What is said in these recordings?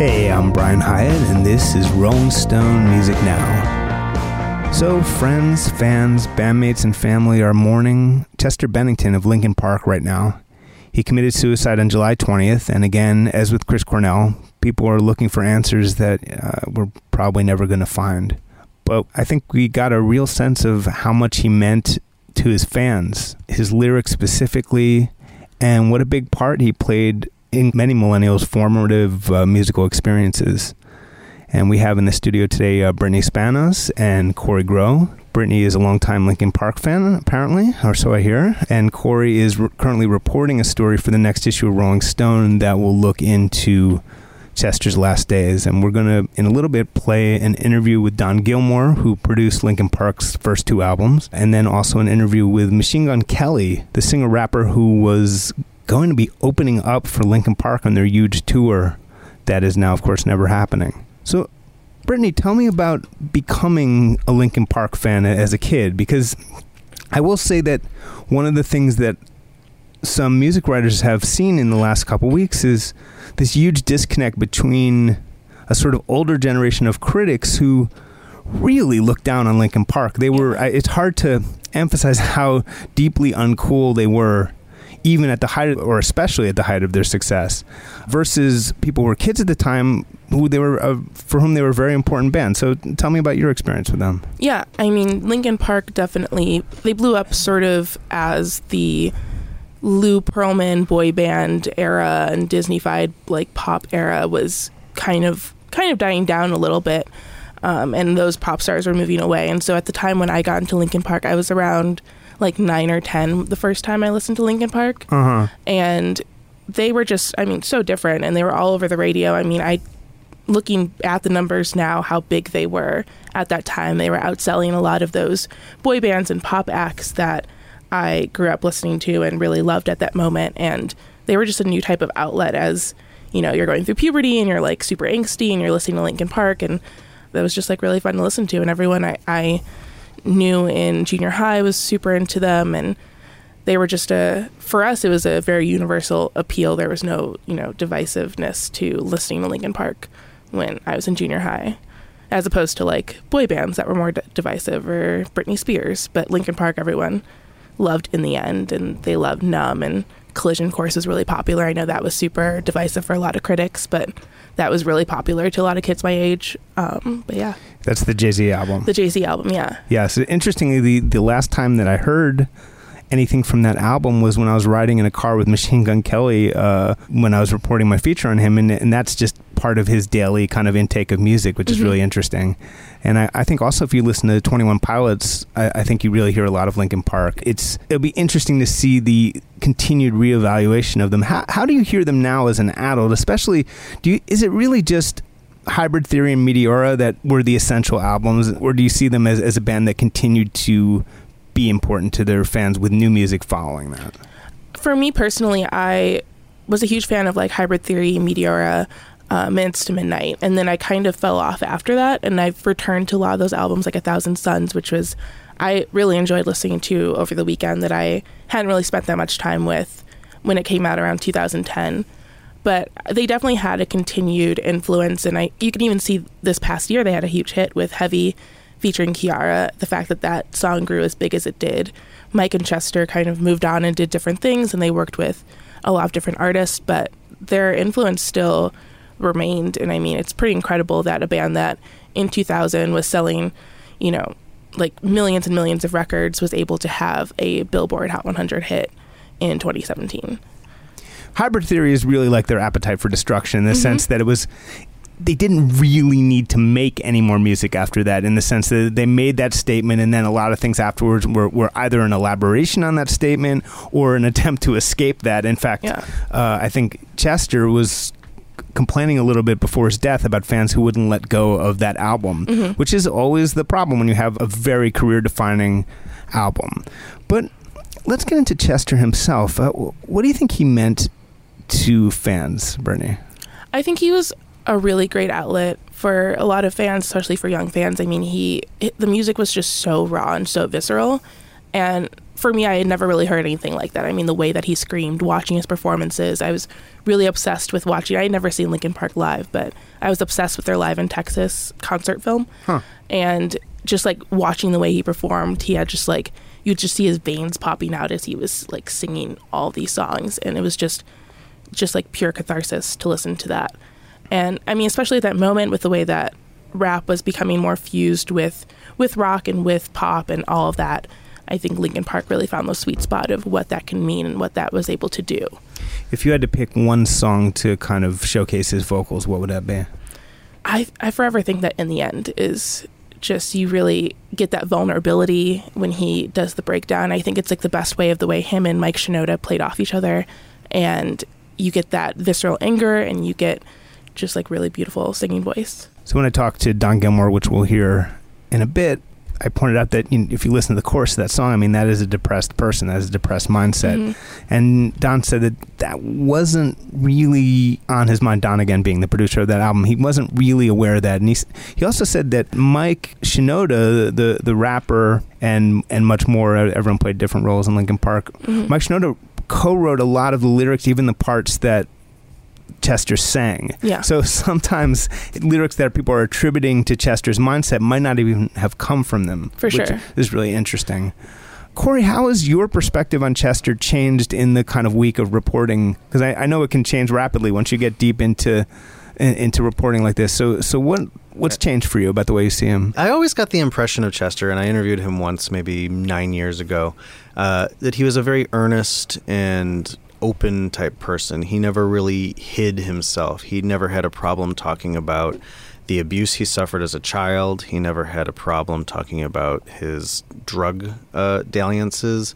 Hey, I'm Brian Hiatt, and this is Rolling Stone Music Now. So, friends, fans, bandmates, and family are mourning Chester Bennington of Linkin Park right now. He committed suicide on July 20th, and again, as with Chris Cornell, people are looking for answers that uh, we're probably never going to find. But I think we got a real sense of how much he meant to his fans, his lyrics specifically, and what a big part he played in many millennials' formative uh, musical experiences. And we have in the studio today uh, Brittany Spanos and Kory Grow. Brittany is a longtime Linkin Park fan, apparently, or so I hear. And Kory is re- currently reporting a story for the next issue of Rolling Stone that will look into Chester's last days. And we're going to, in a little bit, play an interview with Don Gilmore, who produced Linkin Park's first two albums, and then also an interview with Machine Gun Kelly, the singer rapper who was going to be opening up for Linkin Park on their huge tour that is now, of course, never happening. So, Brittany, tell me about becoming a Linkin Park fan as a kid, because I will say that one of the things that some music writers have seen in the last couple weeks is this huge disconnect between a sort of older generation of critics who really look down on Linkin Park. They were it's hard to emphasize how deeply uncool they were even at the height, or especially at the height of their success, versus people who were kids at the time who they were uh, for whom they were a very important band. So tell me about your experience with them. Yeah, I mean, Linkin Park definitely they blew up sort of as the Lou Pearlman boy band era and Disneyfied like pop era was kind of kind of dying down a little bit. Um, and those pop stars were moving away. And so at the time when I got into Linkin Park, I was around like nine or ten the first time I listened to Linkin Park, uh-huh. and they were just I mean so different, and they were all over the radio. I mean I looking at the numbers now how big they were at that time they were outselling a lot of those boy bands and pop acts that I grew up listening to and really loved at that moment and they were just a new type of outlet as you know you're going through puberty and you're like super angsty and you're listening to Linkin Park and that was just like really fun to listen to and everyone I, I knew in junior high was super into them and they were just a for us it was a very universal appeal. There was no you know divisiveness to listening to linkin park when i was in junior high as opposed to like boy bands that were more d- divisive or britney spears. But linkin park everyone loved in the end and they loved numb and collision course was really popular. I know that was super divisive for a lot of critics but that was really popular to a lot of kids my age. Um, but yeah, that's the Jay Z album. The Jay Z album, yeah. Yeah. So interestingly, the the last time that I heard anything from that album was when I was riding in a car with Machine Gun Kelly uh, when I was reporting my feature on him, and, and that's just part of his daily kind of intake of music, which mm-hmm. is really interesting. And I, I, think also if you listen to Twenty One Pilots, I, I, think you really hear a lot of Linkin Park. It's it'll be interesting to see the continued reevaluation of them. How, how do you hear them now as an adult? Especially, do you, is it really just Hybrid Theory and Meteora that were the essential albums, or do you see them as, as a band that continued to be important to their fans with new music following that? For me personally, I was a huge fan of like Hybrid Theory, Meteora, uh, Minutes to Midnight, and then I kind of fell off after that, and I've returned to a lot of those albums, like A Thousand Suns, which was I really enjoyed listening to over the weekend that I hadn't really spent that much time with when it came out around 2010 but they definitely had a continued influence and I you can even see this past year they had a huge hit with Heavy featuring Kiiara the fact that that song grew as big as it did. Mike and Chester kind of moved on and did different things and they worked with a lot of different artists but their influence still remained. And I mean it's pretty incredible that a band that in 2000 was selling you know like millions and millions of records was able to have a Billboard Hot 100 hit in 2017 hybrid theory is really like their appetite for destruction in the mm-hmm. sense that it was they didn't really need to make any more music after that in the sense that they made that statement and then a lot of things afterwards were, were either an elaboration on that statement or an attempt to escape that. In fact, Yeah. uh, I think Chester was complaining a little bit before his death about fans who wouldn't let go of that album, Mhm. which is always the problem when you have a very career defining album. But let's get into Chester himself. Uh, what do you think he meant to fans, Bernie? I think he was a really great outlet for a lot of fans, especially for young fans. I mean, he the music was just so raw and so visceral, and for me, I had never really heard anything like that. I mean, the way that he screamed, watching his performances, I was really obsessed with watching. I had never seen Linkin Park live, but I was obsessed with their live in Texas concert film, Huh. and just like watching the way he performed, he had just like you'd just see his veins popping out as he was like singing all these songs, and it was just just like pure catharsis to listen to that. And I mean, especially at that moment with the way that rap was becoming more fused with with rock and with pop and all of that. I think Linkin Park really found the sweet spot of what that can mean and what that was able to do. If you had to pick one song to kind of showcase his vocals, what would that be? I I forever think that in the end is just you really get that vulnerability when he does the breakdown. I think it's like the best way of the way him and Mike Shinoda played off each other, and you get that visceral anger and you get just like really beautiful singing voice. So when I talked to Don Gilmore, which we'll hear in a bit, I pointed out that you know, if you listen to the chorus of that song, I mean that is a depressed person, that is a depressed mindset. Mhm. And Don said that that wasn't really on his mind. Don again being the producer of that album, he wasn't really aware of that. And he he also said that Mike Shinoda, the the rapper, and and much more, uh, everyone played different roles in Linkin Park. Mhm. Mike Shinoda co-wrote a lot of the lyrics, even the parts that Chester sang. Yeah. So sometimes lyrics that people are attributing to Chester's mindset might not even have come from them. For which sure. is really interesting. Kory, how has your perspective on Chester changed in the kind of week of reporting? Because I, I know it can change rapidly once you get deep into in, into reporting like this. So, so what what's changed for you about the way you see him? I always got the impression of Chester, and I interviewed him once, maybe nine years ago, uh, that he was a very earnest and open type person. He never really hid himself. He never had a problem talking about the abuse he suffered as a child. He never had a problem talking about his drug uh, dalliances,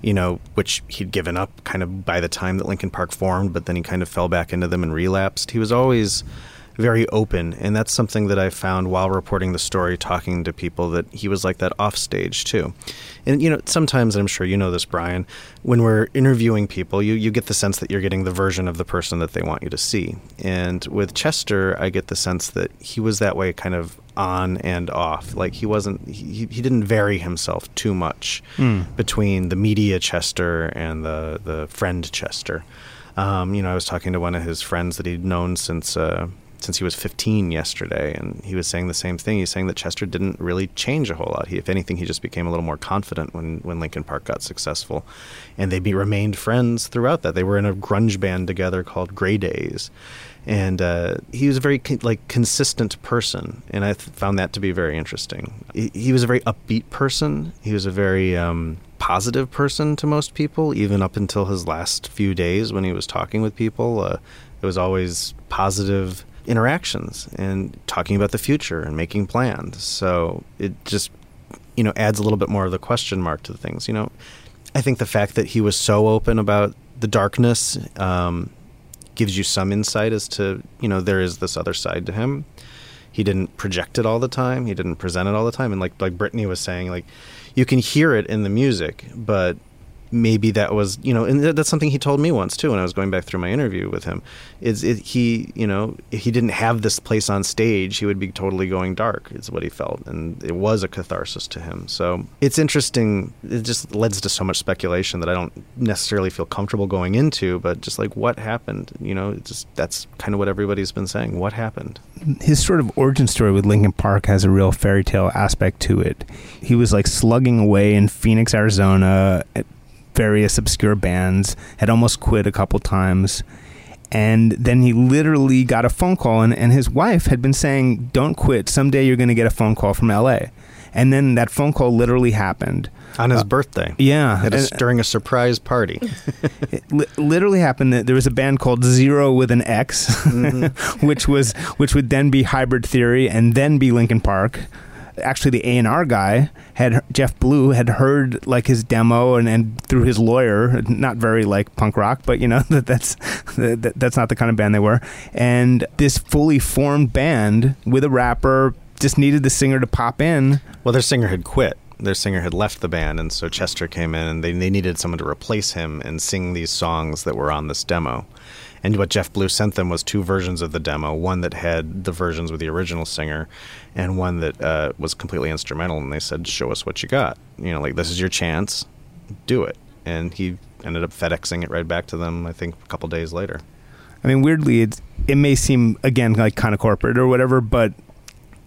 you know, which he'd given up kind of by the time that Linkin Park formed, but then he kind of fell back into them and relapsed. He was always very open and that's something that i found while reporting the story talking to people that he was like that off stage too. And you know sometimes and i'm sure you know this brian when we're interviewing people you, you get the sense that you're getting the version of the person that they want you to see. And with chester i get the sense that he was that way kind of on and off. Like he wasn't he, he didn't vary himself too much between the media chester and the the friend chester. Um, you know, I was talking to one of his friends that he'd known since uh, since he was 15 yesterday, and he was saying the same thing. He's saying that Chester didn't really change a whole lot. He, if anything, he just became a little more confident when when Linkin Park got successful, and they be, remained friends throughout that. They were in a grunge band together called Grey Daze, and uh, he was a very like consistent person, and I th- found that to be very interesting. He, he was a very upbeat person. He was a very um, positive person to most people, even up until his last few days when he was talking with people. Uh, it was always positive interactions and talking about the future and making plans. So it just, you know, adds a little bit more of the question mark to the things. You know, I think the fact that he was so open about the darkness um, gives you some insight as to, you know, there is this other side to him. He didn't project it all the time. He didn't present it all the time. And like like Brittany was saying, like you can hear it in the music, but maybe that was you know and that's something he told me once too when i was going back through my interview with him is it, he you know he didn't have this place on stage. He would be totally going dark is what he felt. And it was a catharsis to him. So it's interesting. It just leads to so much speculation that i don't necessarily feel comfortable going into but just like what happened? You know just that's kind of what everybody's been saying. What happened? His sort of origin story with Linkin Park has a real fairy tale aspect to it. He was like slugging away in Phoenix, Arizona various obscure bands, had almost quit a couple times. And then he literally got a phone call, and, and his wife had been saying, Don't quit. Someday you're going to get a phone call from LA. And then that phone call literally happened. on his uh, birthday. Yeah. A, uh, during a surprise party. it li- literally happened that there was a band called Zero with an X, mm-hmm. which was which would then be Hybrid Theory and then be Linkin Park. Actually, the A and R guy had Jeff Blue had heard like his demo and, and through his lawyer, not very like punk rock, but you know that that's that, that's not the kind of band they were. And this fully formed band with a rapper just needed the singer to pop in. Well, their singer had quit. Their singer had left the band, and so Chester came in, and they, they needed someone to replace him and sing these songs that were on this demo. And what Jeff Blue sent them was two versions of the demo one that had the versions with the original singer, and one that uh, was completely instrumental. And they said, Show us what you got. You know, like, this is your chance, do it. And he ended up FedExing it right back to them, I think, a couple days later. I mean, weirdly, it it may seem again like kind of corporate or whatever, but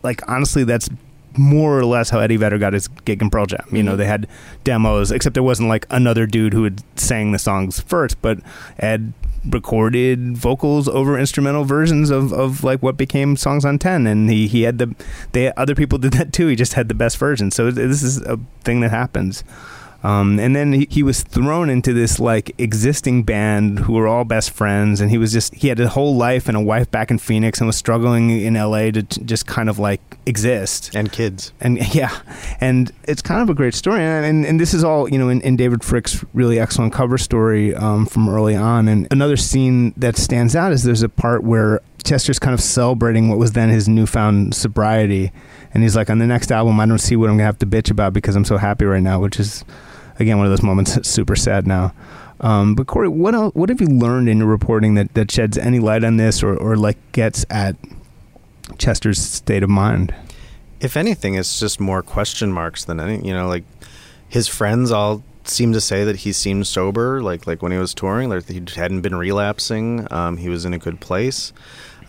like honestly, that's more or less how Eddie Vedder got his gig in Pearl Jam. You know, Mhm. they had demos, except there wasn't like another dude who had sang the songs first, but Ed recorded vocals over instrumental versions of, of like what became songs on 10 and he, he had the they other people did that too he just had the best version. So this is a thing that happens um, and then he, he was thrown into this like existing band who were all best friends, and he was just he had a whole life and a wife back in Phoenix, and was struggling in L.A. to t- just kind of like exist. And kids. And yeah, and it's kind of a great story, and and, and this is all you know in, in David Fricke's really excellent cover story um, from early on. And another scene that stands out is there's a part where Chester's kind of celebrating what was then his newfound sobriety, and he's like, on the next album, I don't see what I'm gonna have to bitch about because I'm so happy right now, which is again one of those moments that's super sad now. Um, but Kory, what else, what have you learned in your reporting that, that sheds any light on this, or, or like gets at Chester's state of mind? if anything, it's just more question marks than any. You know, like his friends all seem to say that he seemed sober, like like when he was touring, like he hadn't been relapsing. Um, he was in a good place.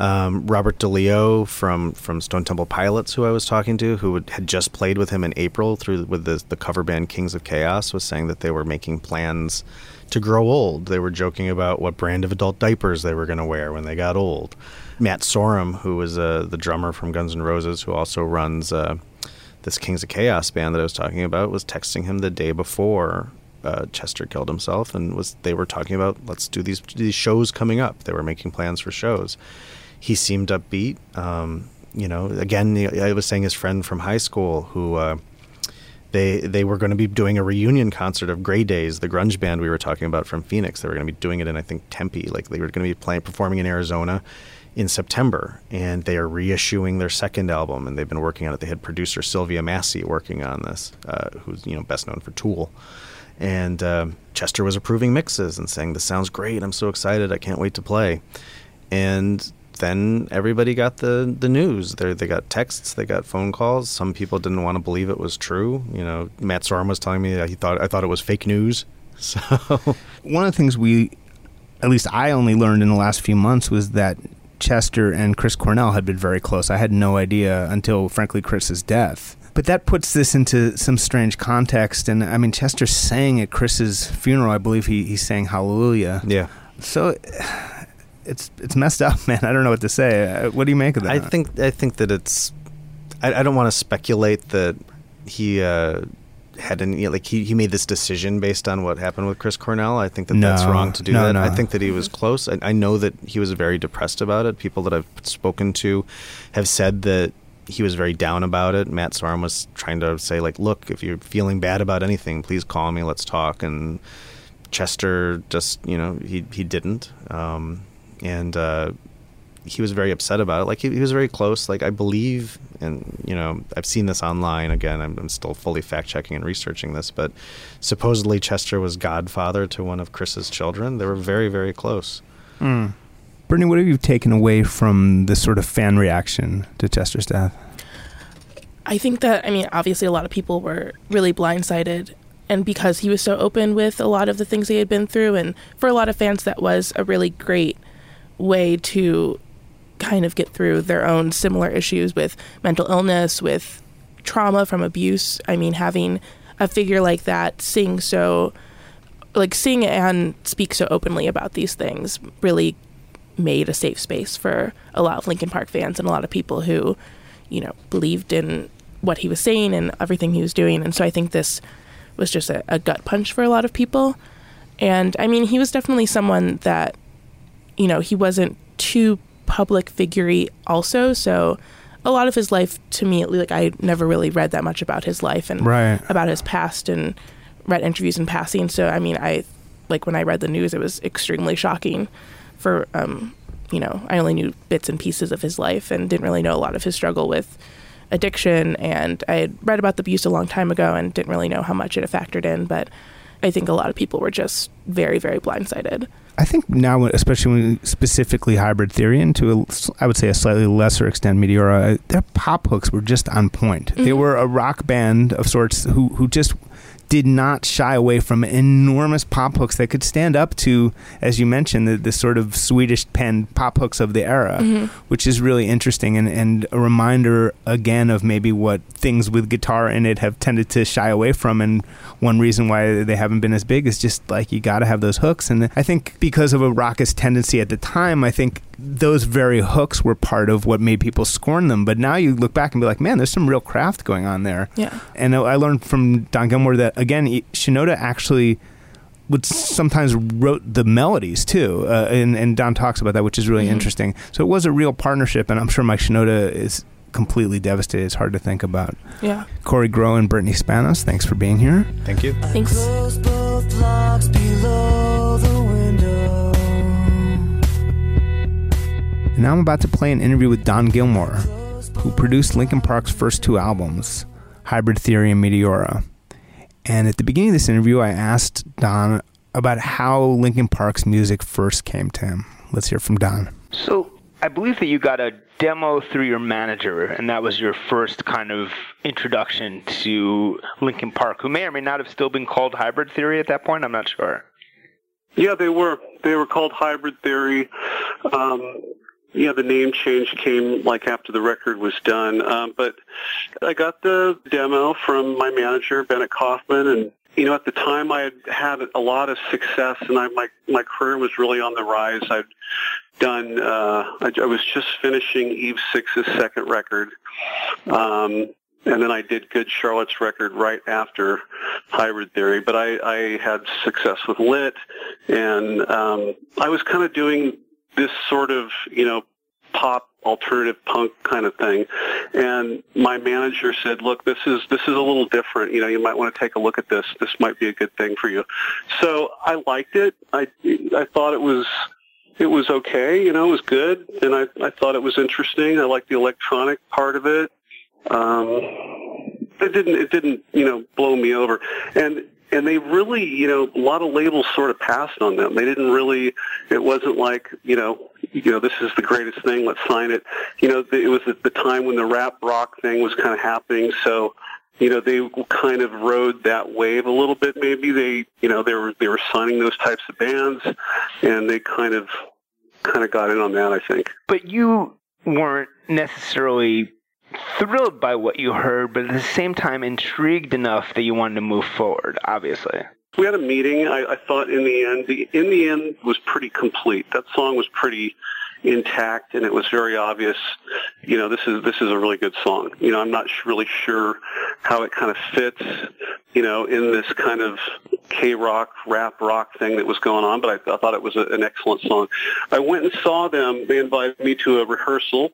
Um, Robert DeLeo from from Stone Temple Pilots, who I was talking to, who would, had just played with him in April through with the the cover band Kings of Chaos, was saying that they were making plans to grow old. They were joking about what brand of adult diapers they were going to wear when they got old. Matt Sorum, who was uh, the drummer from Guns N' Roses, who also runs uh, this Kings of Chaos band that I was talking about, was texting him the day before uh, Chester killed himself, and was they were talking about let's do these these shows coming up. They were making plans for shows. He seemed upbeat. Um, you know, again, I was saying his friend from high school who. Uh, they they were going to be doing a reunion concert of Grey Daze, the grunge band we were talking about from Phoenix. They were going to be doing it in I think Tempe, like they were going to be playing performing in Arizona in September, and they are reissuing their second album, and they've been working on it. They had producer Sylvia Massy working on this, uh, who's you know best known for Tool, and um Chester was approving mixes and saying this sounds great. I'm so excited. I can't wait to play, and then everybody got the the news. They they got texts, they got phone calls. Some people didn't want to believe it was true. You know, Matt Sorum was telling me that he thought I thought it was fake news. So One of the things we, at least I only learned in the last few months, was that Chester and Chris Cornell had been very close. I had no idea until, frankly, Chris's death. But that puts this into some strange context. And I mean, Chester sang at Chris's funeral. I believe he, he sang Hallelujah. yeah, So it's it's messed up, man. I don't know what to say. Uh, What do you make of that? I think I think that it's. I, I don't want to speculate that he uh, had any like he, he made this decision based on what happened with Chris Cornell. I think that that's wrong to do No, that. no. I think that he was close. I, I know that he was very depressed about it. People that I've spoken to have said that he was very down about it. Matt Sorum was trying to say like, look, if you're feeling bad about anything, please call me. Let's talk. And Chester just you know he he didn't. Um, and uh, he was very upset about it. Like he, he was very close. Like I believe, and you know, I've seen this online. Again, I'm, I'm still fully fact checking and researching this, but supposedly Chester was godfather to one of Chris's children. They were very, very close. Mm. Brittany, what have you taken away from this sort of fan reaction to Chester's death? I think that I mean obviously a lot of people were really blindsided and because he was so open with a lot of the things he had been through and for a lot of fans that was a really great way to kind of get through their own similar issues with mental illness with trauma from abuse I mean having a figure like that sing so like sing and speak so openly about these things really made a safe space for a lot of Linkin Park fans and a lot of people who you know believed in what he was saying and everything he was doing. And so I think this was just a, a gut punch for a lot of people. And I mean, he was definitely someone that, you know, he wasn't too public figurey also. So a lot of his life to me, like I never really read that much about his life and Right. about his past and read interviews in passing. So I mean, I like when I read the news, it was extremely shocking. For um, you know, I only knew bits and pieces of his life and didn't really know a lot of his struggle with addiction. And I had read about the abuse a long time ago and didn't really know how much it had factored in. But I think a lot of people were just very, very blindsided. I think now, especially when specifically hybrid theory, and to a, I would say a slightly lesser extent, Meteora, their pop hooks were just on point. They mm-hmm. were a rock band of sorts who who just did not shy away from enormous pop hooks that could stand up to, as you mentioned, the, the sort of Swedish pen pop hooks of the era, mm-hmm. which is really interesting and, and a reminder again of maybe what things with guitar in it have tended to shy away from. And one reason why they haven't been as big is just like you got to have those hooks. And I think because of a raucous tendency at the time, I think those very hooks were part of what made people scorn them. But now you look back and be like, man, there's some real craft going on there. Yeah. And I learned from Don Gilmore that again, Shinoda actually would sometimes wrote the melodies too, uh, and and Don talks about that, which is really Mhm. interesting. So it was a real partnership, and I'm sure Mike Shinoda is completely devastated. It's hard to think about. Yeah. Kory Grow and Brittany Spanos, thanks for being here. Thank you. Thanks. Close both below the window. And now I'm about to play an interview with Don Gilmore, who produced Linkin Park's first two albums, Hybrid Theory and Meteora. And at the beginning of this interview, I asked Don about how Linkin Park's music first came to him. Let's hear from Don. So I believe that you got a demo through your manager, and that was your first kind of introduction to Linkin Park, who may or may not have still been called Hybrid Theory at that point. I'm not sure. Yeah, they were. They were called Hybrid Theory. Um, yeah, the name change came like after the record was done. Um, but I got the demo from my manager, Bennett Kaufman, and you know, at the time I had had a lot of success, and I, my my career was really on the rise. I'd done. Uh, I, I was just finishing Eve Six's second record. Um, and then I did Good Charlotte's record right after Hybrid Theory. But I, I had success with Lit, and um, I was kind of doing this sort of, you know, pop alternative punk kind of thing. And my manager said, "Look, this is this is a little different. You know, you might want to take a look at this. This might be a good thing for you." So I liked it. I I thought it was it was okay. You know, it was good, and I I thought it was interesting. I liked the electronic part of it. Um, it didn't it didn't you know blow me over, and and they really you know a lot of labels sort of passed on them. They didn't really. It wasn't like you know you know this is the greatest thing. Let's sign it. You know it was at the time when the rap rock thing was kind of happening. So you know they kind of rode that wave a little bit. Maybe they you know they were they were signing those types of bands, and they kind of kind of got in on that. I think. But you weren't necessarily thrilled by what you heard, but at the same time intrigued enough that you wanted to move forward, obviously. We had a meeting. I, I thought in the end, the in the end was pretty complete. That song was pretty intact, and it was very obvious. You know, this is this is a really good song. You know, I'm not really sure how it kind of fits. You know, in this kind of KROQ rap rock thing that was going on, but I, I thought it was a, an excellent song. I went and saw them. They invited me to a rehearsal,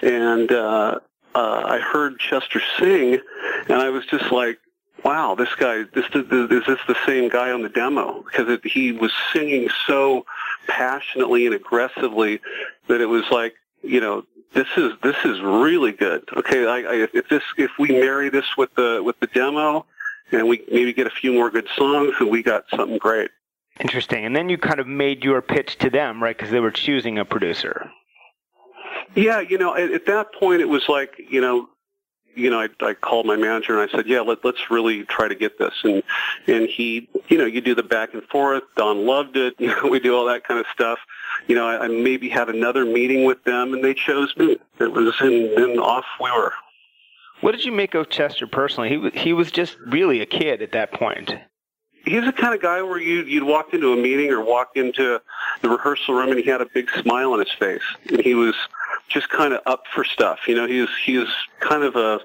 and uh, uh, I heard Chester sing, and I was just like, wow, this guy, this, this is this the same guy on the demo? Because it, he was singing so passionately and aggressively that it was like, you know, this is this is really good. Okay, I, I, if this if we marry this with the with the demo, and we maybe get a few more good songs, and we got something great. Interesting. And then you kind of made your pitch to them, right? Because they were choosing a producer. Yeah, you know, at, at that point it was like, you know, you know, I, I called my manager and I said, yeah, let, let's really try to get this. And, and he, you know, you do the back and forth. Don loved it. You know, we do all that kind of stuff. You know, I, I maybe had another meeting with them and they chose me. It was, and, and off we were. What did you make of Chester personally? He was, he was just really a kid at that point. He's the kind of guy where you, you'd walk into a meeting or walk into the rehearsal room and he had a big smile on his face. And he was just kind of up for stuff. You know, he was, he was kind of a,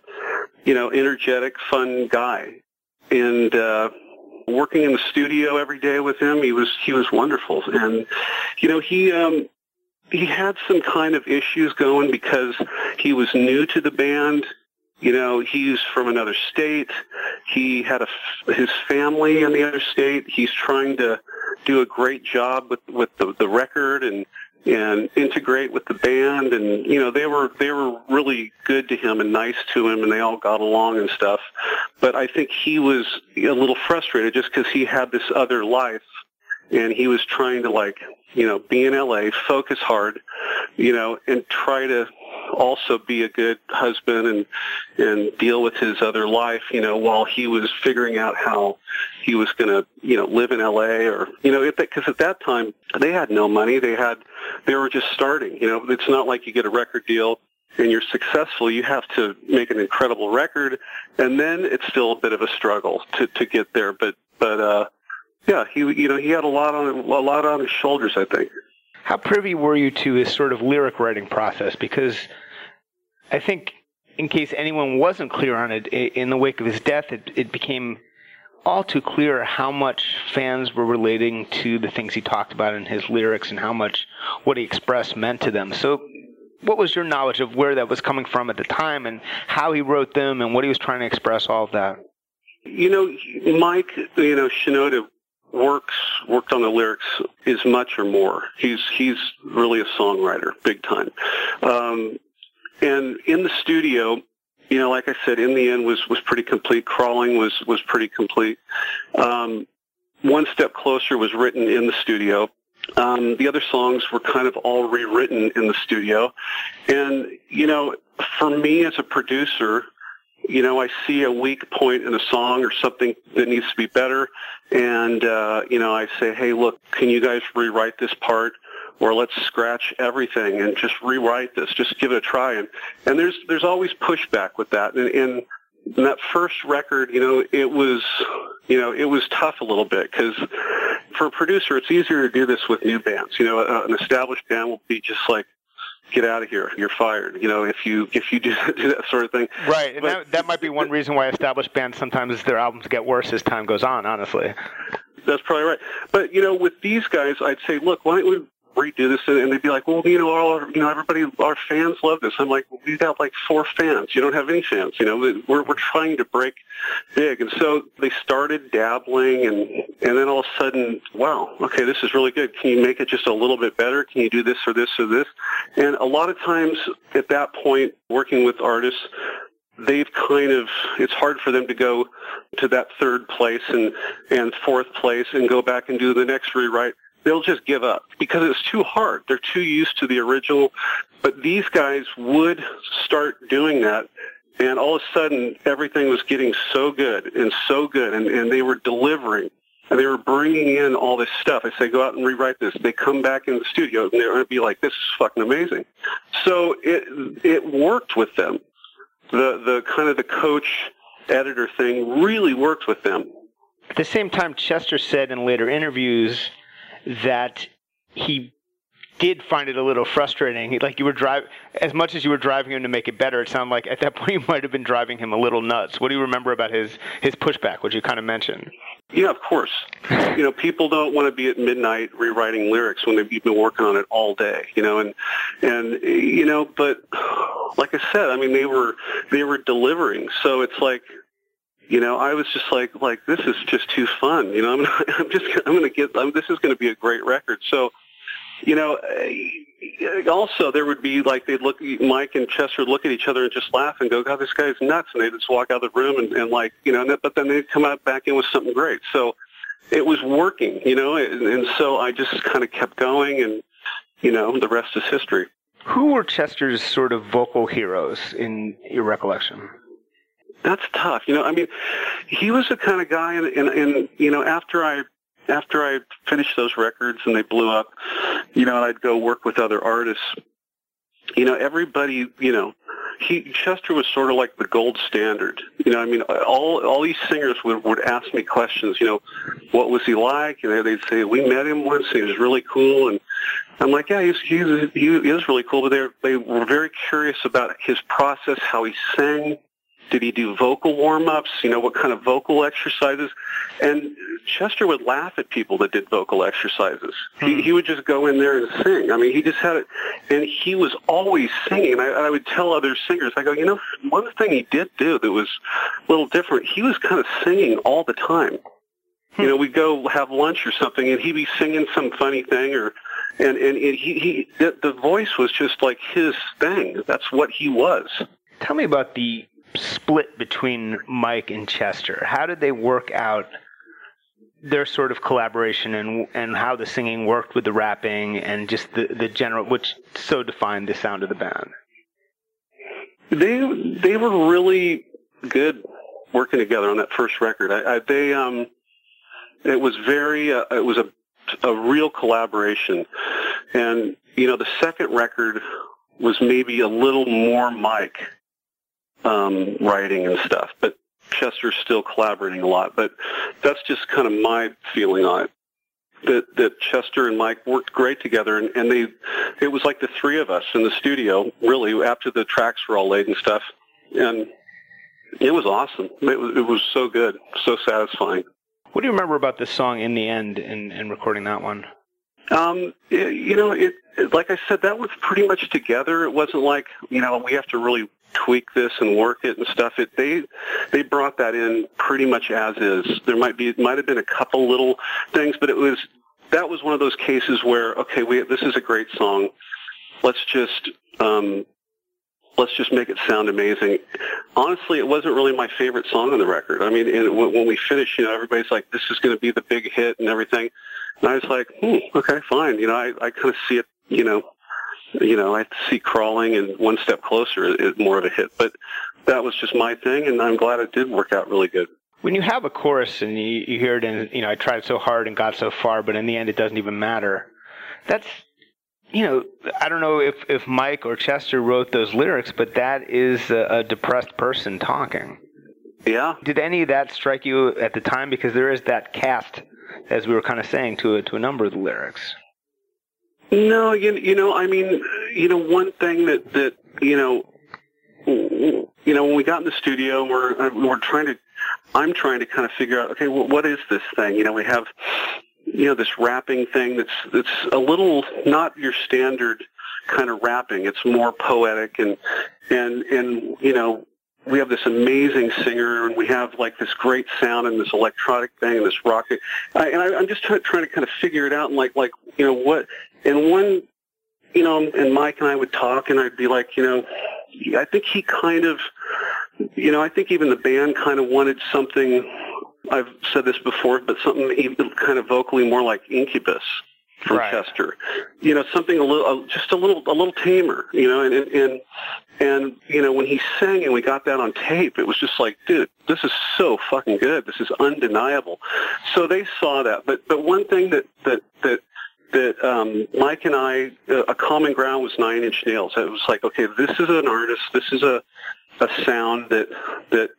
you know, energetic, fun guy. And uh, working in the studio every day with him, he was he was wonderful. And you know, he um, he had some kind of issues going because he was new to the band. You know, he's from another state. He had a, his family in the other state. He's trying to do a great job with with the, the record and and integrate with the band and you know they were they were really good to him and nice to him and they all got along and stuff. But i think he was a little frustrated just because he had this other life and he was trying to like you know be in la focus hard you know and try to also be a good husband and and deal with his other life, you know, while he was figuring out how he was going to, you know, live in LA or, you know, because at that time they had no money. They had, they were just starting. You know, it's not like you get a record deal and you're successful. You have to make an incredible record, and then it's still a bit of a struggle to to get there. But but uh, yeah, he you know he had a lot on a lot on his shoulders. I think. How privy were you to his sort of lyric writing process? Because I think, in case anyone wasn't clear on it, in the wake of his death, it, it became all too clear how much fans were relating to the things he talked about in his lyrics and how much what he expressed meant to them. So, what was your knowledge of where that was coming from at the time and how he wrote them and what he was trying to express, all of that? You know, Mike, you know, Shinoda works worked on the lyrics as much or more. He's he's really a songwriter, big time. Um, and in the studio, you know, like I said, in the end was was pretty complete. Crawling was was pretty complete. Um, One step closer was written in the studio. Um, the other songs were kind of all rewritten in the studio, and you know, for me as a producer, you know, I see a weak point in a song or something that needs to be better, and uh, you know, I say, hey, look, can you guys rewrite this part? Or let's scratch everything and just rewrite this. Just give it a try. And and there's there's always pushback with that. And, and in that first record, you know, it was, you know, it was tough a little bit because for a producer, it's easier to do this with new bands. You know, an established band will be just like, get out of here. You're fired. You know, if you if you do, do that sort of thing. Right, and but, that, that might be one reason why established bands sometimes their albums get worse as time goes on. Honestly, that's probably right. But you know, with these guys, I'd say, look, why don't we redo this and they'd be like well you know all our, you know everybody our fans love this. I'm like we've got like four fans. You don't have any fans you know. We're we're trying to break big. And so they started dabbling and and then all of a sudden wow okay this is really good. Can you make it just a little bit better? Can you do this or this or this? And a lot of times at that point working with artists they've kind of it's hard for them to go to that third place and and fourth place and go back and do the next rewrite they'll just give up because it's too hard. They're too used to the original. But these guys would start doing that. And all of a sudden, everything was getting so good and so good. And, and they were delivering. And they were bringing in all this stuff. I say, go out and rewrite this. They come back in the studio and they're going to be like, this is fucking amazing. So it, it worked with them. The, the kind of the coach editor thing really worked with them. At the same time, Chester said in later interviews that he did find it a little frustrating. Like you were driving, as much as you were driving him to make it better, it sounded like at that point you might have been driving him a little nuts. What do you remember about his his pushback, which you kind of mentioned? Yeah, of course. you know, people don't want to be at midnight rewriting lyrics when they've been working on it all day. You know, and and you know, but like I said, I mean, they were they were delivering. So it's like you know, I was just like, like this is just too fun. You know, I'm, I'm just, I'm going to get, I'm, this is going to be a great record. So, you know, eh, also there would be like they'd look, Mike and Chester would look at each other and just laugh and go, God, this guy's nuts, and they'd just walk out of the room and, and like, you know, but then they'd come out back in with something great. So it was working, you know, and, and so I just kind of kept going, and you know, the rest is history. Who were Chester's sort of vocal heroes in your recollection? That's tough. You know, I mean, he was the kind of guy, and, and, and you know, after I after I finished those records and they blew up, you know, and I'd go work with other artists. You know, everybody, you know, he Chester was sort of like the gold standard. You know, I mean, all all these singers would would ask me questions. You know, what was he like? And they'd say we met him once. He was really cool, and I'm like, yeah, he's he's he is really cool. But they they were very curious about his process, how he sang, Did he do vocal warm-ups? You know, what kind of vocal exercises? And Chester would laugh at people that did vocal exercises. He, hmm. he would just go in there and sing. I mean, he just had it, and he was always singing. I, I would tell other singers, I go, you know, one thing he did do that was a little different. He was kind of singing all the time. You know, we'd go have lunch or something, and he'd be singing some funny thing, or and and it, he he the, the voice was just like his thing. That's what he was. Tell me about the split between Mike and Chester. How did they work out their sort of collaboration and and how the singing worked with the rapping and just the the general which so defined the sound of the band? They they were really good working together on that first record. I, I they um it was very uh, it was a a real collaboration and you know the second record was maybe a little more Mike um, writing and stuff, but Chester's still collaborating a lot. But that's just kind of my feeling on it. That that Chester and Mike worked great together, and, and they it was like the three of us in the studio, really, after the tracks were all laid and stuff, and it was awesome. It was it was so good, so satisfying. What do you remember about this song in the end and, and recording that one? Um, you know, it, like I said, that was pretty much together. It wasn't like you know we have to really tweak this and work it and stuff. It they they brought that in pretty much as is. There might be might have been a couple little things, but it was that was one of those cases where okay, we this is a great song. Let's just um, let's just make it sound amazing. Honestly, it wasn't really my favorite song on the record. I mean, and when we finished, you know, everybody's like, "This is going to be the big hit" and everything. And I was like, hmm, okay, fine. You know, I, I kind of see it, you know, you know, I see crawling and one step closer is more of a hit. But that was just my thing, and I'm glad it did work out really good. When you have a chorus and you, you hear it and, you know, I tried so hard and got so far, but in the end it doesn't even matter. That's, you know, I don't know if, if Mike or Chester wrote those lyrics, but that is a, a depressed person talking. Yeah. Did any of that strike you at the time? Because there is that cast as we were kind of saying, to a, to a number of the lyrics. No, you, you know, I mean, you know, one thing that that you know, you know, when we got in the studio, we're we're trying to, I'm trying to kind of figure out, okay, well, what is this thing? You know, we have, you know, this rapping thing that's that's a little not your standard kind of rapping. It's more poetic and and and you know, we have this amazing singer and we have like this great sound and this electronic thing and this rock. And I, I'm just try, trying to kind of figure it out and like, like, you know, what, and one, you know, and Mike and I would talk and I'd be like, you know, I think he kind of, you know, I think even the band kind of wanted something, I've said this before, but something even kind of vocally more like Incubus from Right. Chester. You know, something a little, uh, just a little, a little tamer. You know, and and and, and you know when he sang and we got that on tape, it was just like, dude, this is so fucking good. This is undeniable. So they saw that. But but one thing that that that that um, Mike and I, uh, a common ground was Nine Inch Nails. It was like, okay, this is an artist. This is a a sound that that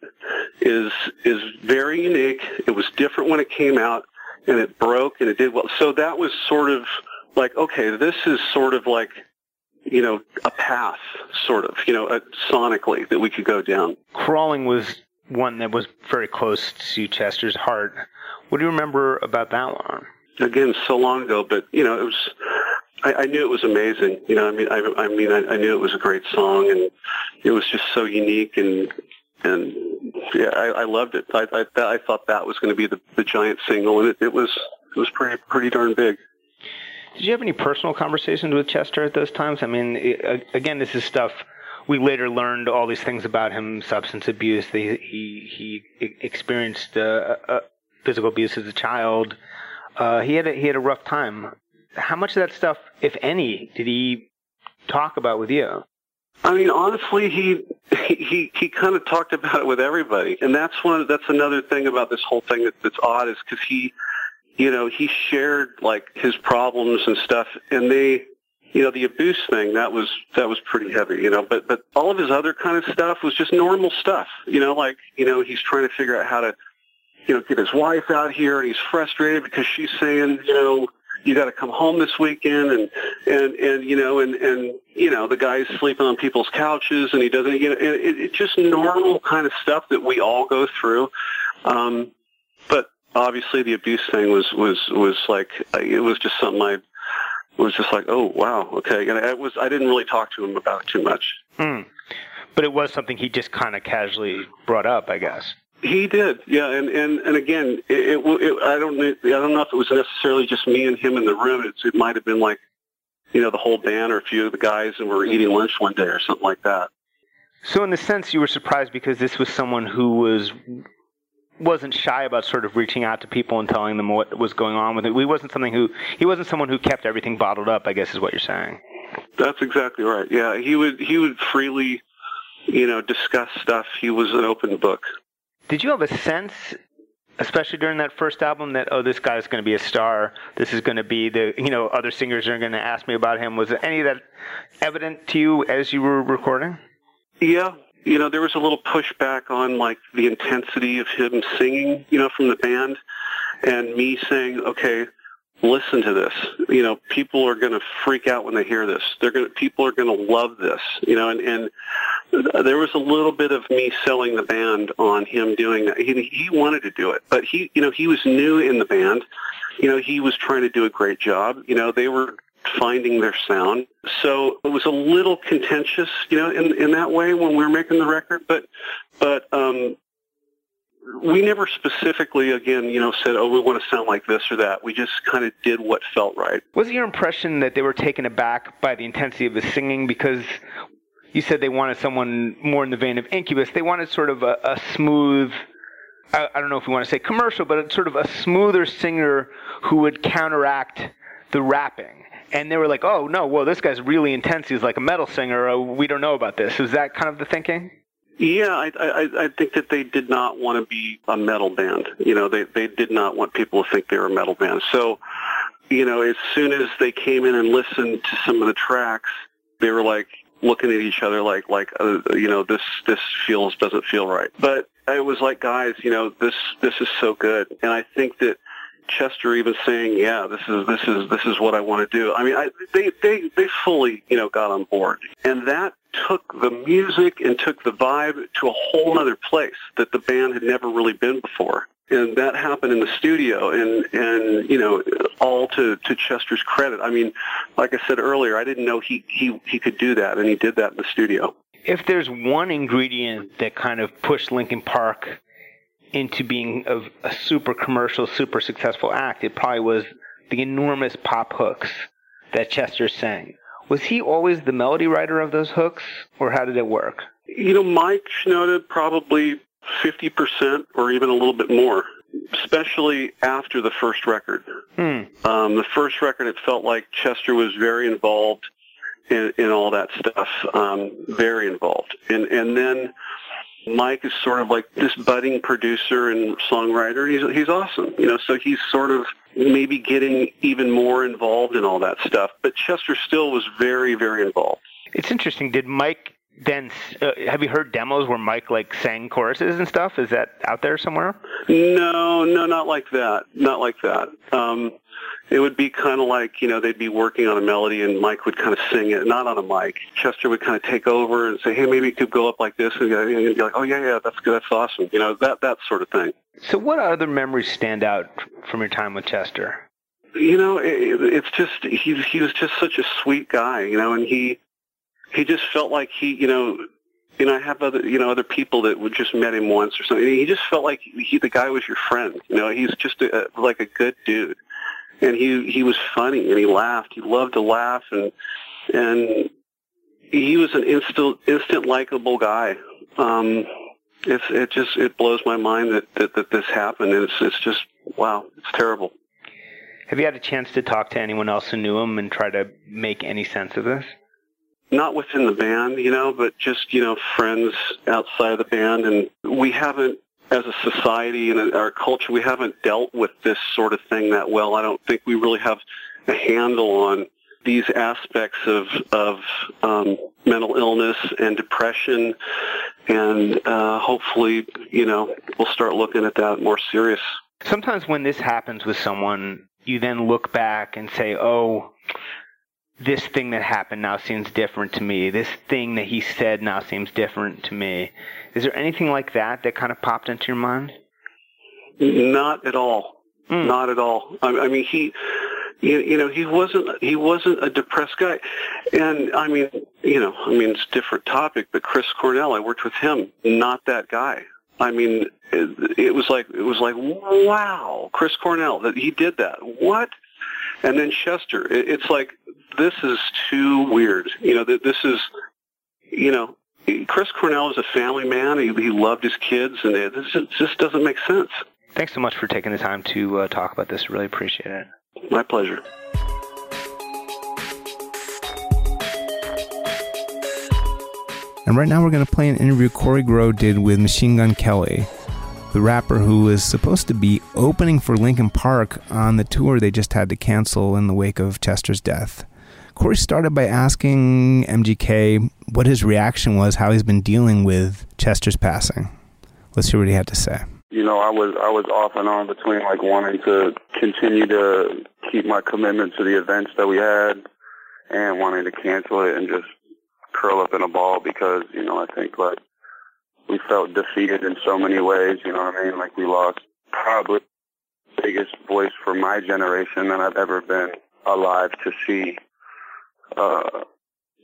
is is very unique. It was different when it came out, and it broke and it did well. So that was sort of like, okay, this is sort of like, you know, a path, sort of, you know, uh, sonically that we could go down. Crawling was one that was very close to Chester's heart. What do you remember about that one? Again, so long ago, but you know, it was. I, I knew it was amazing. You know, I mean, I, I mean, I, I knew it was a great song, and it was just so unique, and and yeah, I, I loved it. I, I, I thought that was going to be the, the giant single, and it, it was it was pretty pretty darn big. Did you have any personal conversations with Chester at those times? I mean, i again, this is stuff we later learned all these things about him: substance abuse. He he, he experienced uh, uh, physical abuse as a child. Uh, he had a, he had a rough time. How much of that stuff, if any, did he talk about with you? I mean, honestly, he he he kind of talked about it with everybody, and that's one. That's another thing about this whole thing that, that's odd is because he, you know, he shared like his problems and stuff, and they, you know, the abuse thing that was that was pretty heavy, you know. But but all of his other kind of stuff was just normal stuff, you know, like you know he's trying to figure out how to, you know, get his wife out here, and he's frustrated because she's saying, you know, you got to come home this weekend and and and you know and and you know the guy's sleeping on people's couches and he doesn't you know it, it's just normal kind of stuff that we all go through um but obviously the abuse thing was was was like it was just something i was just like oh wow okay and i was i didn't really talk to him about too much Hmm. But it was something he just kind of casually brought up, I guess. He did, yeah, and and and again, it, it, it I don't I don't know if it was necessarily just me and him in the room. It's, it might have been like, you know, the whole band or a few of the guys, and we're eating lunch one day or something like that. So in the sense, you were surprised because this was someone who was wasn't shy about sort of reaching out to people and telling them what was going on with it. He wasn't something who he wasn't someone who kept everything bottled up. I guess is what you're saying. That's exactly right. Yeah, he would he would freely, you know, discuss stuff. He was an open book. Did you have a sense, especially during that first album, that oh, this guy's going to be a star. This is going to be the you know other singers are going to ask me about him. Was any of that evident to you as you were recording? Yeah, you know, there was a little pushback on like the intensity of him singing, you know, from the band, and me saying, okay, listen to this. You know, people are going to freak out when they hear this. They're going to, people are going to love this. You know, and and there was a little bit of me selling the band on him doing that. He he wanted to do it, but he, you know, he was new in the band. You know, he was trying to do a great job. You know, they were finding their sound. So it was a little contentious, you know, in in that way when we were making the record. But but um, we never specifically, again, you know, said, oh, we want to sound like this or that. We just kind of did what felt right. Was your impression that they were taken aback by the intensity of the singing because you said they wanted someone more in the vein of Incubus? They wanted sort of a, a smooth. I, I don't know if we want to say commercial, but sort of a smoother singer who would counteract the rapping. And they were like, "Oh no, well this guy's really intense. He's like a metal singer. Oh, we don't know about this." Was that kind of the thinking? Yeah, I, I, I think that they did not want to be a metal band. You know, they they did not want people to think they were a metal band. So, you know, as soon as they came in and listened to some of the tracks, they were like looking at each other like like uh, you know this this feels doesn't feel right. But it was like, guys, you know, this this is so good, and I think that Chester even saying, "Yeah, this is this is this is what I want to do." I mean, I, they they they fully you know got on board, and that took the music and took the vibe to a whole other place that the band had never really been before. And that happened in the studio, and and you know, all to to Chester's credit. I mean, like I said earlier, I didn't know he he he could do that, and he did that in the studio. If there's one ingredient that kind of pushed Linkin Park into being a, a super commercial, super successful act, it probably was the enormous pop hooks that Chester sang. Was he always the melody writer of those hooks, or how did it work? You know, Mike Shinoda probably 50% or even a little bit more, especially after the first record. Hmm. Um, the first record, it felt like Chester was very involved in, in all that stuff, um, very involved. And, and then Mike is sort of like this budding producer and songwriter. He's he's awesome, you know. So he's sort of maybe getting even more involved in all that stuff. But Chester still was very very involved. It's interesting. Did Mike then? Uh, have you heard demos where Mike like sang choruses and stuff? Is that out there somewhere? No, no, not like that. Not like that. Um, it would be kind of like you know they'd be working on a melody and Mike would kind of sing it, not on a mic. Chester would kind of take over and say, "Hey, maybe it could go up like this," and you'd be like, "Oh yeah, yeah, that's good, that's awesome," you know that that sort of thing. So, what other memories stand out from your time with Chester? You know, it, it's just he's he was just such a sweet guy, you know, and he he just felt like he, you know, you know, I have other, you know, other people that would just met him once or something. He just felt like he, the guy was your friend. You know, he's just a, like a good dude, and he he was funny and he laughed. He loved to laugh, and and he was an instant instant likable guy. Um, it's it just it blows my mind that, that that this happened. And it's it's just wow, it's terrible. Have you had a chance to talk to anyone else who knew him and try to make any sense of this? Not within the band, you know, but just, you know, friends outside of the band. And we haven't, as a society and our culture, we haven't dealt with this sort of thing that well. I don't think we really have a handle on these aspects of, of um, mental illness and depression. And uh, hopefully, you know, we'll start looking at that more serious. Sometimes when this happens with someone, you then look back and say, oh, this thing that happened now seems different to me. This thing that he said now seems different to me. Is there anything like that that kind of popped into your mind? Not at all. Mm. Not at all. I, I mean, he, you, you know, he wasn't he wasn't a depressed guy, and I mean, you know, I mean, it's a different topic, but Chris Cornell, I worked with him. Not that guy. I mean, it, it was like it was like wow, Chris Cornell that he did that. What? And then Chester, it, it's like this is too weird. You know, this is, you know, Chris Cornell is a family man. He, he loved his kids, and it, this just, just doesn't make sense. Thanks so much for taking the time to uh, talk about this. Really appreciate it. My pleasure. And right now we're going to play an interview Kory Grow did with Machine Gun Kelly, the rapper who was supposed to be opening for Linkin Park on the tour they just had to cancel in the wake of Chester's death. Kory started by asking MGK what his reaction was, how he's been dealing with Chester's passing. Let's hear what he had to say. You know, I was I was off and on between like wanting to continue to keep my commitment to the events that we had and wanting to cancel it and just curl up in a ball because, you know, I think like we felt defeated in so many ways, you know what I mean? Like we lost probably the biggest voice for my generation that I've ever been alive to see, uh,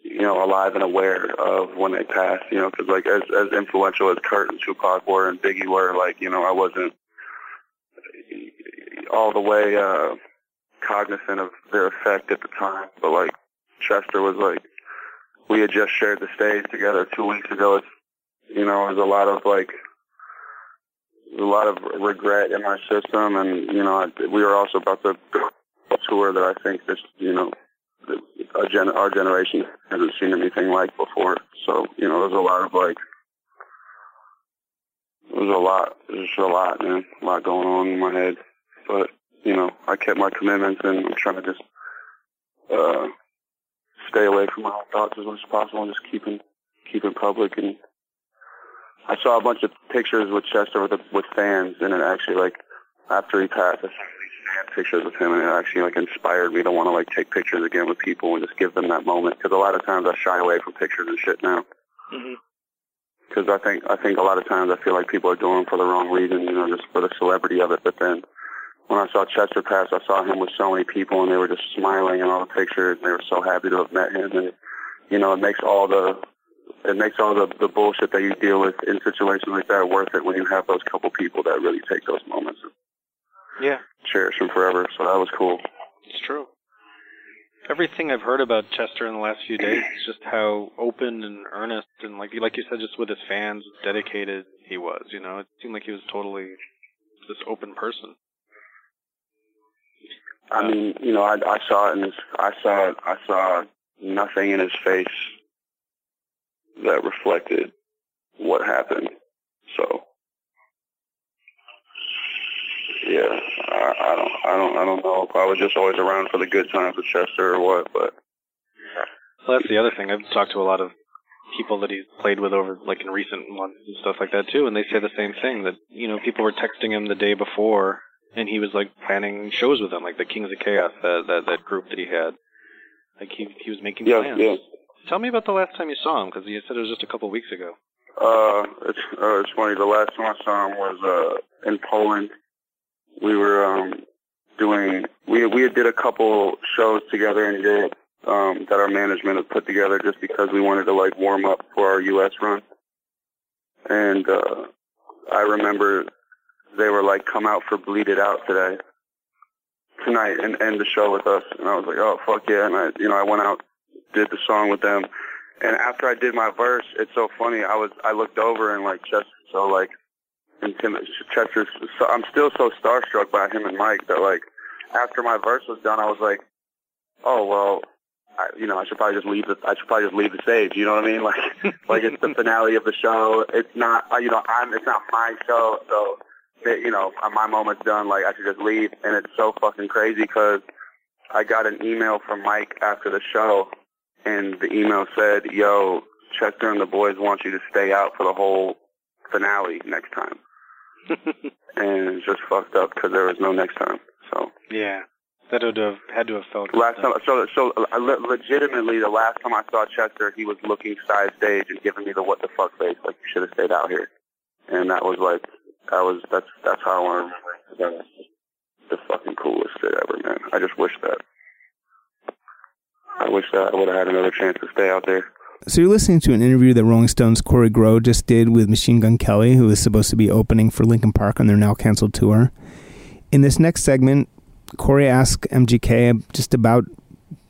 you know, alive and aware of when they passed, you know, because like as, as influential as Kurt and Tupac were and Biggie were, like, you know, I wasn't all the way, uh, cognizant of their effect at the time, but like Chester was like, we had just shared the stage together two weeks ago. It's, you know, there's a lot of like, a lot of regret in my system, and you know, I, we were also about to tour that I think this, you know, gen- our generation hasn't seen anything like before. So, you know, there's a lot of like, there's a lot, there's a lot, man, a lot going on in my head. But, you know, I kept my commitments and I'm trying to just, uh, stay away from my thoughts as much as possible and just keep it, keep it public. And I saw a bunch of pictures with Chester with, the, with fans and it actually like, after he passed, I saw pictures with him, and it actually like inspired me to want to like take pictures again with people and just give them that moment. Because a lot of times I shy away from pictures and shit now. Mm-hmm. Because I think I think a lot of times I feel like people are doing them for the wrong reason, you know, just for the celebrity of it. But then when I saw Chester pass, I saw him with so many people, and they were just smiling in all the pictures. And they were so happy to have met him, and you know, it makes all the it makes all the the bullshit that you deal with in situations like that worth it when you have those couple people that really take those moments Yeah, cherish them forever. So that was cool. it's true. Everything I've heard about Chester in the last few days is just how open and earnest and like like you said, just with his fans, dedicated he was. You know, it seemed like he was totally this open person. I mean, you know, I, I saw it in his, I saw it, I saw nothing in his face that reflected what happened. So, yeah, I, I don't, I don't, I don't know if I was just always around for the good times with Chester or what, but Well, that's the other thing. I've talked to a lot of people that he's played with over, like in recent months and stuff like that too, and they say the same thing. That you know, people were texting him the day before, and he was like planning shows with them, like the Kings of Chaos, that that, that group that he had. Like he he was making yeah, plans. yeah. Tell me about the last time you saw him, because you said it was just a couple weeks ago. Uh, it's uh, it's funny. The last time I saw him was uh in Poland. We were um doing we we did a couple shows together in Europe um that our management had put together just because we wanted to like warm up for our U.S. run. And uh I remember they were like, "Come out for Bleed It Out today, tonight, and end the show with us." And I was like, "Oh fuck yeah!" And I you know I went out did the song with them. And after I did my verse, it's so funny. I was I looked over and like just so like intimate. Chester's. So I'm still so starstruck by him and Mike that like after my verse was done, I was like, oh well, I, you know I should probably just leave the I should probably just leave the stage. You know what I mean? Like like it's the finale of the show. It's not uh, you know I'm it's not my show, so that, you know my moment's done. Like I should just leave. And it's so fucking crazy because I got an email from Mike after the show and the email said, "Yo, Chester and the boys want you to stay out for the whole finale next time." and it's just fucked up because there was no next time. So Yeah. That would have had to have felt. Last time, so so uh, le- legitimately, the last time I saw Chester, he was looking side stage and giving me the what the fuck face, like you should have stayed out here. And that was like, that was that's that's how I want to remember. The fucking coolest shit ever, man. I just wish that. I wish that I would have had another chance to stay out there. So you're listening to an interview that Rolling Stone's Kory Grow just did with Machine Gun Kelly, who is supposed to be opening for Linkin Park on their now canceled tour. In this next segment, Kory asked MGK just about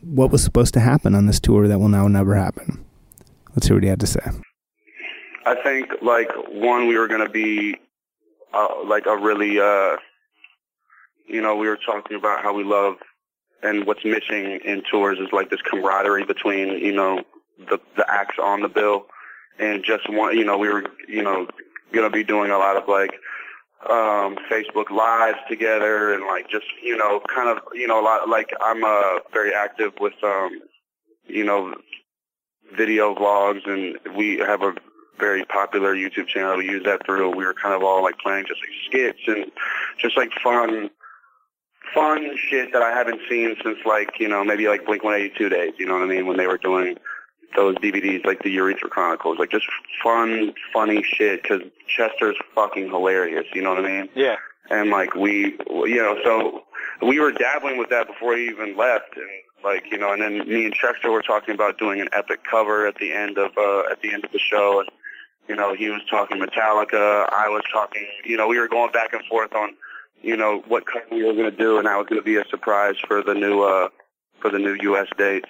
what was supposed to happen on this tour that will now never happen. Let's hear what he had to say. I think like one, we were gonna be uh, like a really, uh, you know, we were talking about how we love and what's missing in tours is like this camaraderie between you know the the acts on the bill and just one, you know, we were you know gonna be doing a lot of like um Facebook lives together and like just you know kind of you know a lot like I'm uh very active with um you know video vlogs and we have a very popular YouTube channel. We use that through. We were kind of all like playing just like skits and just like fun, fun shit that I haven't seen since like you know maybe like Blink 182 days. You know what I mean? When they were doing those DVDs like the Urethra Chronicles, like just fun, funny shit. Because Chester's fucking hilarious. You know what I mean? Yeah. and like we you know so we were dabbling with that before he even left and like you know and then me and Chester were talking about doing an epic cover at the end of uh at the end of the show and you know he was talking Metallica I was talking you know we were going back and forth on you know what cover we were going to do and that was going to be a surprise for the new uh for the new US dates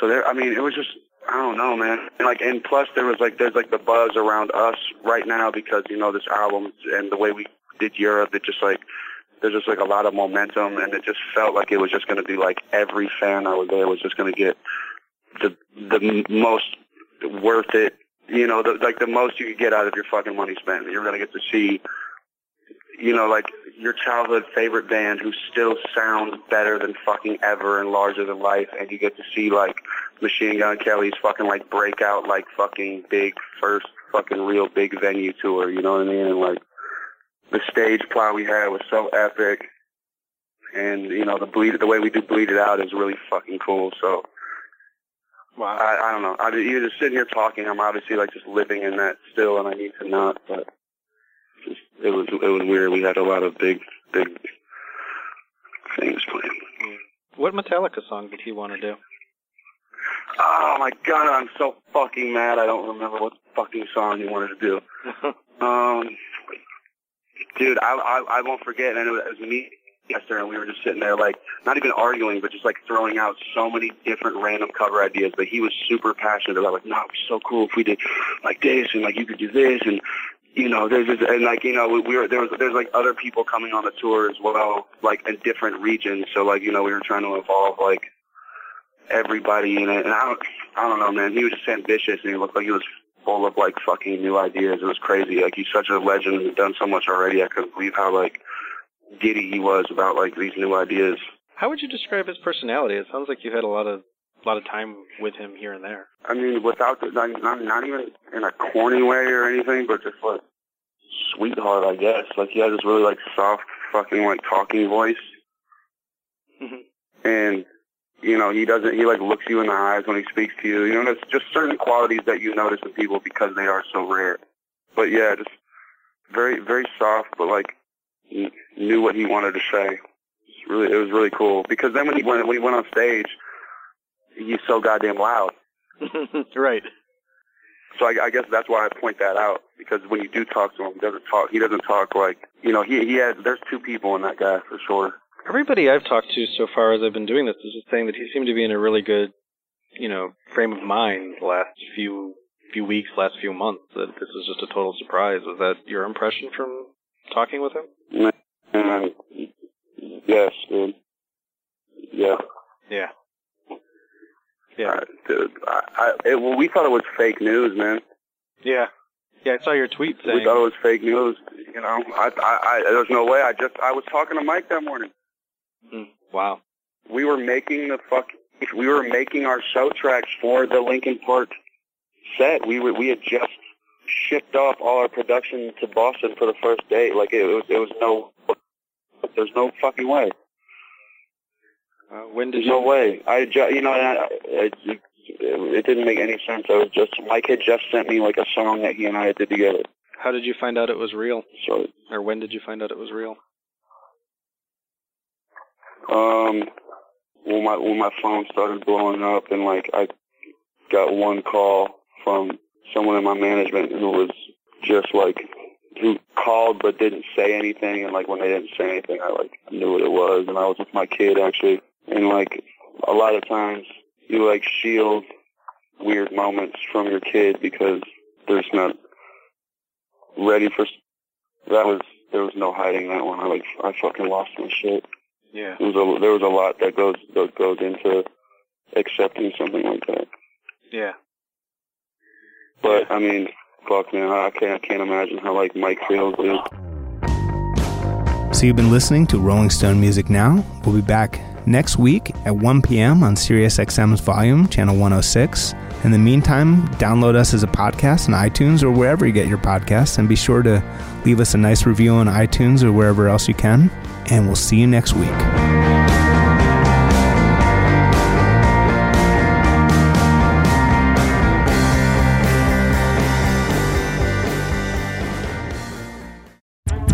so there I mean it was just I don't know, man. And like, and plus there was like, there's like the buzz around us right now because you know this album and the way we did Europe. It just like there's just like a lot of momentum, and it just felt like it was just going to be like every fan that was there was just going to get the the most worth it. You know, the, like the most you could get out of your fucking money spent. You're going to get to see, you know, like your childhood favorite band who still sounds better than fucking ever and larger than life, and you get to see like Machine Gun Kelly's fucking like breakout like fucking big first fucking real big venue tour, you know what I mean? And like the stage plot we had was so epic and you know the bleed the way we do bleed it out is really fucking cool. So Wow. I, I don't know. I you're just sitting here talking. I'm obviously like just living in that still, and I need to not. But just, it was it was weird. We had a lot of big big things planned. What Metallica song did he want to do? Oh my god, I'm so fucking mad. I don't remember what fucking song he wanted to do. Um, dude, I I, I won't forget. And it was, it was me yesterday, and we were just sitting there, like not even arguing, but just like throwing out so many different random cover ideas. But he was super passionate about like, no, it'd be so cool if we did like this, and like you could do this, and you know, there's just, and like you know, we, we were there was there's like other people coming on the tour as well, like in different regions. So like you know, we were trying to involve like everybody in it. And I don't, I don't know, man. He was just ambitious, and he looked like he was full of like fucking new ideas. It was crazy. Like he's such a legend and done so much already. I couldn't believe how like giddy he was about like these new ideas. How would you describe his personality? It sounds like you had a lot of a lot of time with him here and there. I mean, without the, not, not not even in a corny way or anything, but just like sweetheart, I guess. Like he has this really like soft fucking like talking voice, mm-hmm. and you know he doesn't he like looks you in the eyes when he speaks to you. You know, there's just certain qualities that you notice in people because they are so rare. But yeah, just very very soft, but like knew what he wanted to say. It's really it was really cool because then when he went when he went on stage, he's so goddamn loud. right. So I, I guess that's why I point that out because when you do talk to him, he doesn't talk. He doesn't talk like you know. He he has. There's two people in that guy for sure. Everybody I've talked to so far as I've been doing this is just saying that he seemed to be in a really good, you know, frame of mind the last few few weeks, last few months. That this was just a total surprise. Was that your impression from talking with him? And yes, dude. Yeah. Yeah. Yeah. Uh, dude, I, I, it, well, we thought it was fake news, man. Yeah. Yeah, I saw your tweet saying. We thought it was fake news. You know, I, I, I, there's no way. I just, I was talking to Mike that morning. Mm, wow. We were making the fuck. We were making our show tracks for the Linkin Park set. We were, we had just shipped off all our production to Boston for the first day. Like it was, it was no, there's no fucking way. Uh, when did There's you? no way. I ju- you know, I, it, it, it didn't make any sense. I was just Mike had just sent me like a song that he and I did together. How did you find out it was real? So Or when did you find out it was real? um, when my when my phone started blowing up and like I got one call from someone in my management who was just like who called but didn't say anything and like when they didn't say anything I like knew what it was and I was with my kid actually and like a lot of times you like shield weird moments from your kid because there's not ready for that was there was no hiding that one I like I fucking lost my shit Yeah. there was a there was a lot that goes that goes into accepting something like that Yeah. but I mean fuck man I can't I can't imagine how like Mike feels dude. So you've been listening to Rolling Stone Music Now. We'll be back next week at 1 p.m. on SiriusXM's Volume, Channel 106. In the meantime, download us as a podcast on iTunes or wherever you get your podcasts, and be sure to leave us a nice review on iTunes or wherever else you can. And we'll see you next week.